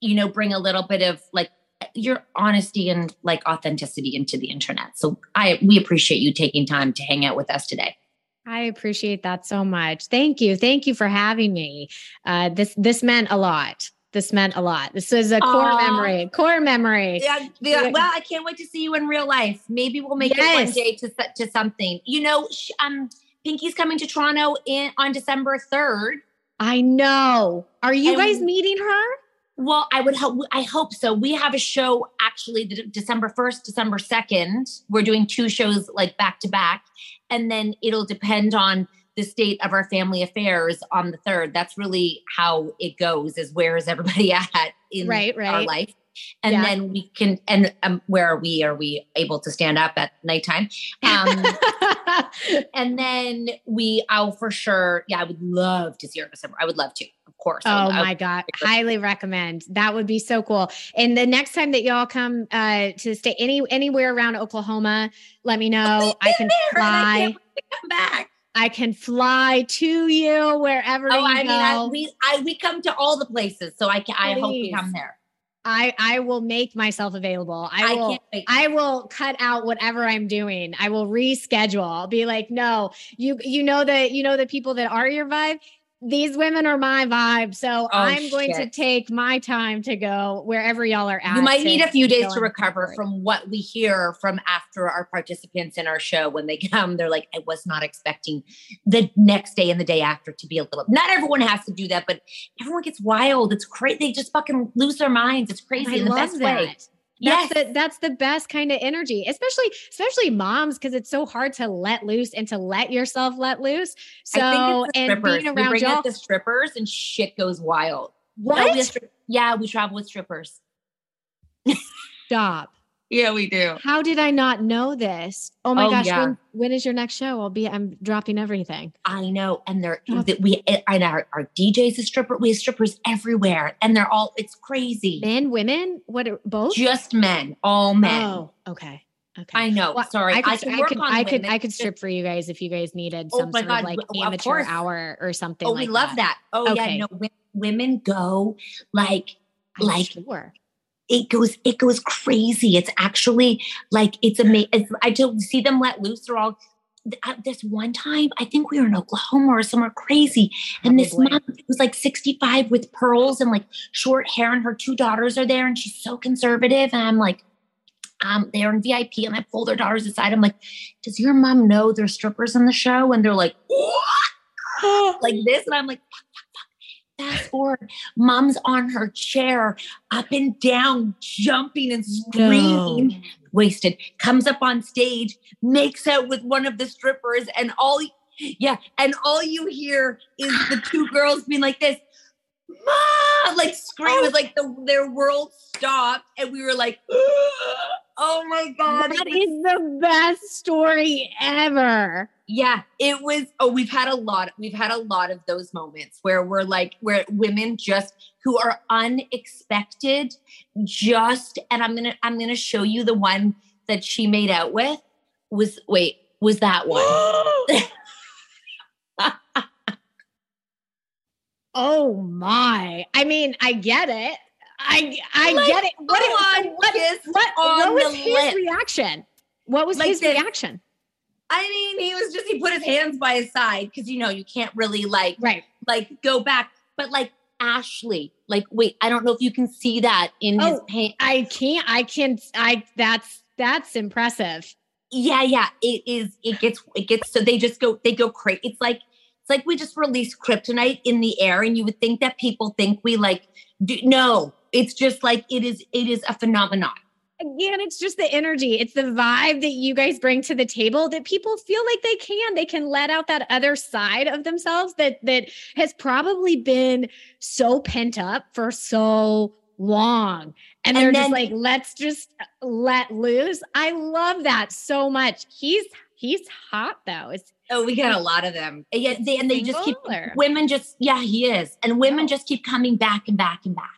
you know bring a little bit of like your honesty and like authenticity into the internet so i we appreciate you taking time to hang out with us today I appreciate that so much. Thank you. Thank you for having me. Uh, this this meant a lot. This meant a lot. This is a core Aw. memory. Core memory. yeah, yeah, well i can't wait to see you in real life maybe we'll make it one day to to something you know um pinky's coming to toronto in on december 3rd I know. Are you And guys meeting her? Well, I would hope. I hope so. We have a show actually the December first, December second. We're doing two shows like back to back, and then it'll depend on the state of our family affairs on the third. That's really how it goes. Is where is everybody at in Right, our right. life? And Yeah. then we can. And um, where are we? Are we able to stand up at nighttime? Um, and then we. I'll for sure. Yeah, I would love to see her in December. I would love to. Of course. I Oh would- my God. Highly recommend. That would be so cool. And the next time that y'all come uh to stay any anywhere around Oklahoma, let me know. I can I fly. to come back. I can fly to you wherever Oh, you I mean, I, we I we come to all the places, so I can. I hope we come there. I I will make myself available. I I will. I will cut out whatever I'm doing. I will reschedule. I'll be like, no, you you know that you know the people that are your vibe. These women are my vibe. So oh, I'm going to Oh, take my time to go wherever y'all are at. You might need a few days to recover support. from what we hear from after our participants in our show. When they come, they're like, "I was not expecting the next day and the day after to be a little." Not everyone has to do that, but everyone gets wild. It's crazy. They just fucking lose their minds. It's crazy I in the best that. way. That's Yes. the that's the best kind of energy, especially especially moms, because it's so hard to let loose and to let yourself let loose. So I think it's the and being we around y'all. out the strippers and shit goes wild. What? We yeah, we travel with strippers. Stop. Yeah, we do. How did I not know this? Oh my Oh, gosh, yeah. when when is your next show? I'll be I'm dropping everything. I know, and they're Oh. that we eh, and our, our DJs is stripper. We have strippers everywhere, and they're all it's crazy. Men, women, what are both? Just men, all men. Oh, okay. Okay. I know. Well, Sorry, I could, I can I could, I could. I could strip for you guys if you guys needed Oh some my sort God, of like w- of amateur course. hour or something. Oh, like we love that. Oh Okay. yeah, no, wo- women go like I'm like sure. It goes it goes crazy. It's actually like it's amazing. I don't see them let loose. They're all. uh, This one time, I think we were in Oklahoma or somewhere crazy, and this mom was like 65 with pearls and like short hair, and her two daughters are there, and she's so conservative. And I'm like, um, they're in VIP, and I pull their daughters aside. I'm like, does your mom know there's strippers on the show? And they're like, what? like this, and I'm like. Fast forward, mom's on her chair, up and down, jumping and screaming. Wasted. Comes up on stage, makes out with one of the strippers, and all yeah, and all you hear is the two girls being like this, Mom, like scream. It was like the their world stopped, and we were like, oh my god, That is the best story ever. Yeah, it was. Oh, we've had a lot. We've had a lot of those moments where we're like, where women just who are unexpected, just. And I'm gonna, I'm gonna show you the one that she made out with. Was wait, was that one? Oh my. I mean, I get it. I I Like, get it. What, on what, kiss what, on what was the his lip. reaction? What was Like his this. reaction? I mean, he was just he put his hands by his side because you know you can't really like Right. like go back, but like Ashley, like wait, I don't know if you can see that in his Oh, paint. I can't I can't. I that's that's impressive. yeah yeah it is it gets it gets so they just go they go crazy it's like it's like we just released kryptonite in the air and you would think that people think we like do no it's just like it is it is a phenomenon Again, it's just the energy. It's the vibe that you guys bring to the table that people feel like they can. They can let out that other side of themselves that that has probably been so pent up for so long. And, And they're just like, let's just uh, let loose. I love that so much. He's he's hot though. It's oh we got a lot of them and yeah they and they just keep women just yeah he is and women just keep coming back and back and back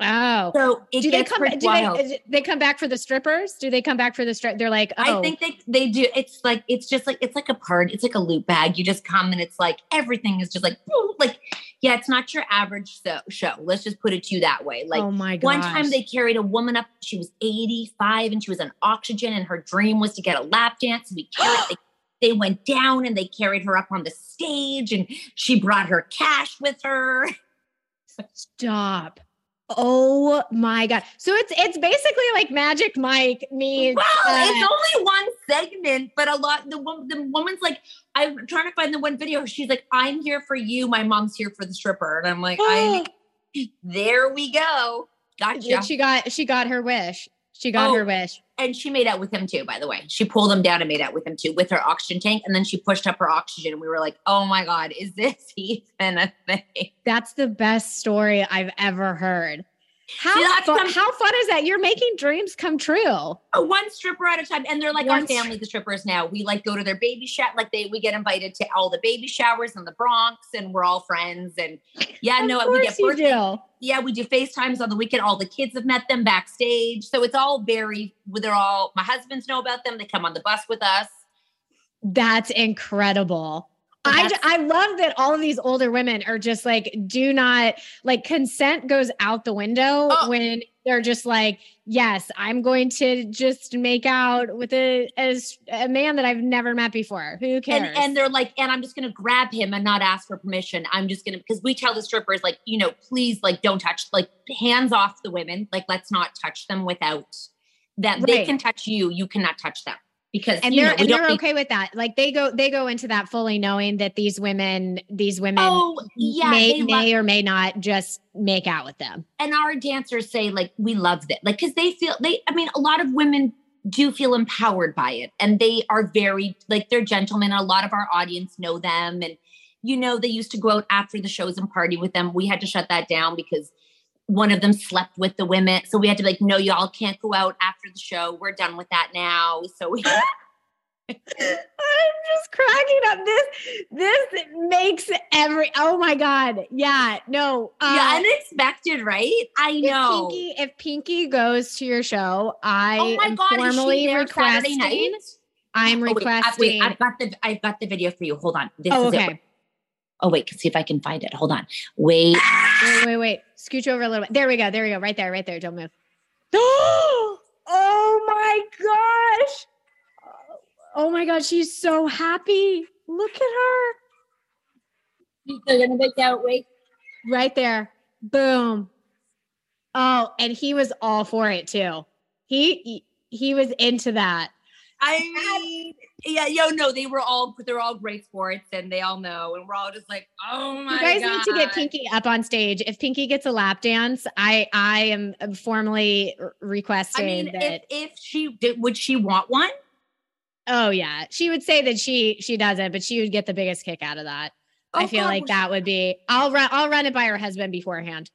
oh. so do they come do they, they come back for the strippers? Do they come back for the strip? They're like, oh, I think they they do. It's like it's just like it's like a party. It's like a loot bag. You just come and it's like everything is just like like yeah. It's not your average so, show. Let's just put it to you that way. Like oh my god. one time they carried a woman up. She was eighty five and she was on oxygen and her dream was to get a lap dance. We carried. they, they went down and they carried her up on the stage and she brought her cash with her. Stop. Oh my god. So it's it's basically like Magic Mike meets Well, uh, it's only one segment, but a lot. The woman, the woman's like, I'm trying to find the one video. She's like, I'm here for you. My mom's here for the stripper, and I'm like, I. there we go. Gotcha. She got she got her wish. She got Oh, her wish. And she made out with him too, by the way. She pulled him down and made out with him too with her oxygen tank. And then she pushed up her oxygen. And we were like, oh my God, is this even a thing? That's the best story I've ever heard. How See, fun, some- how fun is that? You're making dreams come true. Oh, one stripper at a time. And they're like One our family, the strippers now. We like go to their baby shower. Like they we get invited to all the baby showers in the Bronx and we're all friends. And yeah, no, we get birthday. Yeah, we do FaceTimes on the weekend. All the kids have met them backstage. So it's all very they're all my husbands know about them. They come on the bus with us. That's incredible. I, I love that all of these older women are just like, do not like consent goes out the window Oh. when they're just like, yes, I'm going to just make out with a as a man that I've never met before. Who cares? And and they're like, and I'm just gonna grab him and not ask for permission. I'm just gonna because we tell the strippers like, you know, please like don't touch like hands off the women. Like let's not touch them without that they can touch you. You cannot touch them because and they're know, and they're okay with that. Like they go they go into that fully knowing that these women these women Oh yeah, may may love- or may not just make out with them. and our dancers say like we love that like because they feel they i mean a lot of women do feel empowered by it and they are very like they're gentlemen a lot of our audience know them and you know they used to go out after the shows and party with them we had to shut that down because one of them slept with the women so we had to be like no y'all can't go out after the show we're done with that now so we I'm just cracking up. This this makes every oh my god. Yeah, no. Uh, yeah unexpected right i if know Pinky, if Pinky goes to your show, I oh my god formally she there Saturday requesting. I'm Oh, wait, I- requesting. wait, I've got the I've got the video for you. Hold on. This oh, is okay. it. Oh wait, can see if I can find it. Hold on. Wait. Wait, wait, wait. Scooch over a little bit. There we go. There we go. Right there. Right there. Don't move. oh my gosh. Oh my god, she's so happy. Look at her. They're gonna make out. Wait. Right there. Boom. Oh, and he was all for it too. He he, he was into that. I mean, yeah, yo, no, they were all they're all great sports and they all know, and we're all just like, oh my You guys god. need to get Pinky up on stage. If Pinky gets a lap dance, I I am formally r- I I mean, that. if if she did, would she want one? oh yeah, she would say that she she doesn't, but she would get the biggest kick out of that. I Oh, feel God, like that would be. I'll run. I'll run it by her husband beforehand.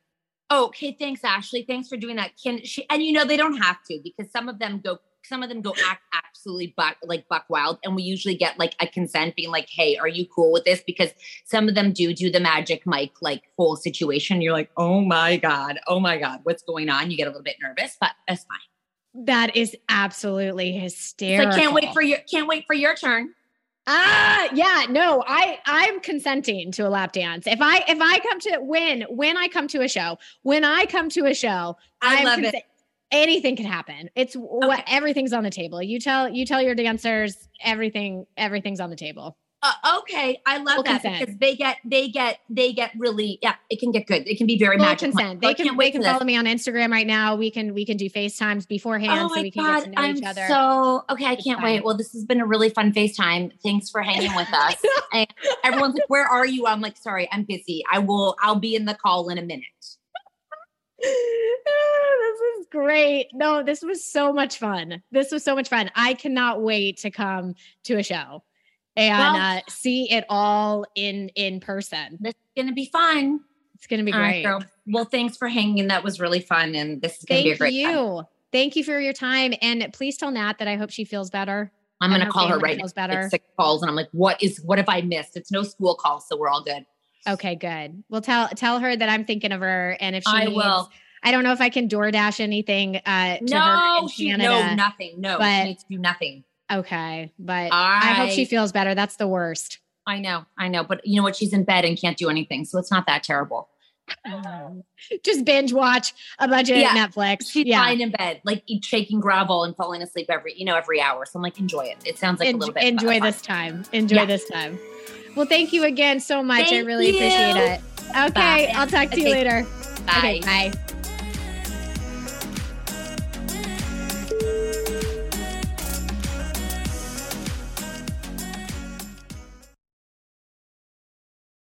Oh, okay, thanks, Ashley. Thanks for doing that. Can she? And you know they don't have to because some of them go. Some of them go act absolutely buck like buck wild, and we usually get like a consent being like, "Hey, are you cool with this?" Because some of them do do the magic Mike like whole situation. You're like, "Oh my god, oh my god, what's going on?" You get a little bit nervous, but that's fine. That is absolutely It's hysterical. like, can't wait for your can't wait for your turn. Ah, yeah, no, I I'm consenting to a lap dance. If I if I come to when when I come to a show, when I come to a show, I I'm love it. Anything can happen. It's what everything's on the table. You tell you tell your dancers everything everything's on the table. Uh, okay, I love Full that consent. because they get they get they get really yeah. It can get good. It can be very Full magical. consent. I They can they wait can for this. follow me on Instagram right now. We can we can do FaceTimes beforehand Oh so we can god, get to know I'm each other. so okay. I can't wait. Well, this has been a really fun FaceTime. Thanks for hanging with us. and everyone's like, "Where are you?" I'm like, "Sorry, I'm busy. I will. I'll be in the call in a minute." this is great. No, this was so much fun. This was so much fun. I cannot wait to come to a show and Well- uh, see it all in in person. This is gonna be fun. It's gonna be great. girl. Well, thanks for hanging. That was really fun, and this is gonna be a great. Thank you. time. Thank you for your time. And please tell Nat that I hope she feels better. I'm gonna call her right now. feels better. It's six calls, and I'm like, "What is? What have I missed?" It's no school call, so we're all good. Okay, good. Well, tell tell her that I'm thinking of her, and if she I needs- will. I don't know if I can DoorDash anything uh, to her No, in she, Canada. no, nothing. No, but- she needs to do nothing. Okay, but I hope she feels better. That's the worst. I know, I know, but you know what? She's in bed and can't do anything, so it's not that terrible. Just binge watch a bunch of Yeah. Netflix. She's yeah. lying in bed, like shaking Gravol and falling asleep every, you know, every hour. So I'm like, enjoy it. It sounds like En- a little bit. enjoy this time. Enjoy Yeah. this time. Well, thank you again so much. I Thank really appreciate it. Okay, Bye. I'll talk to you later. Bye. Okay, bye.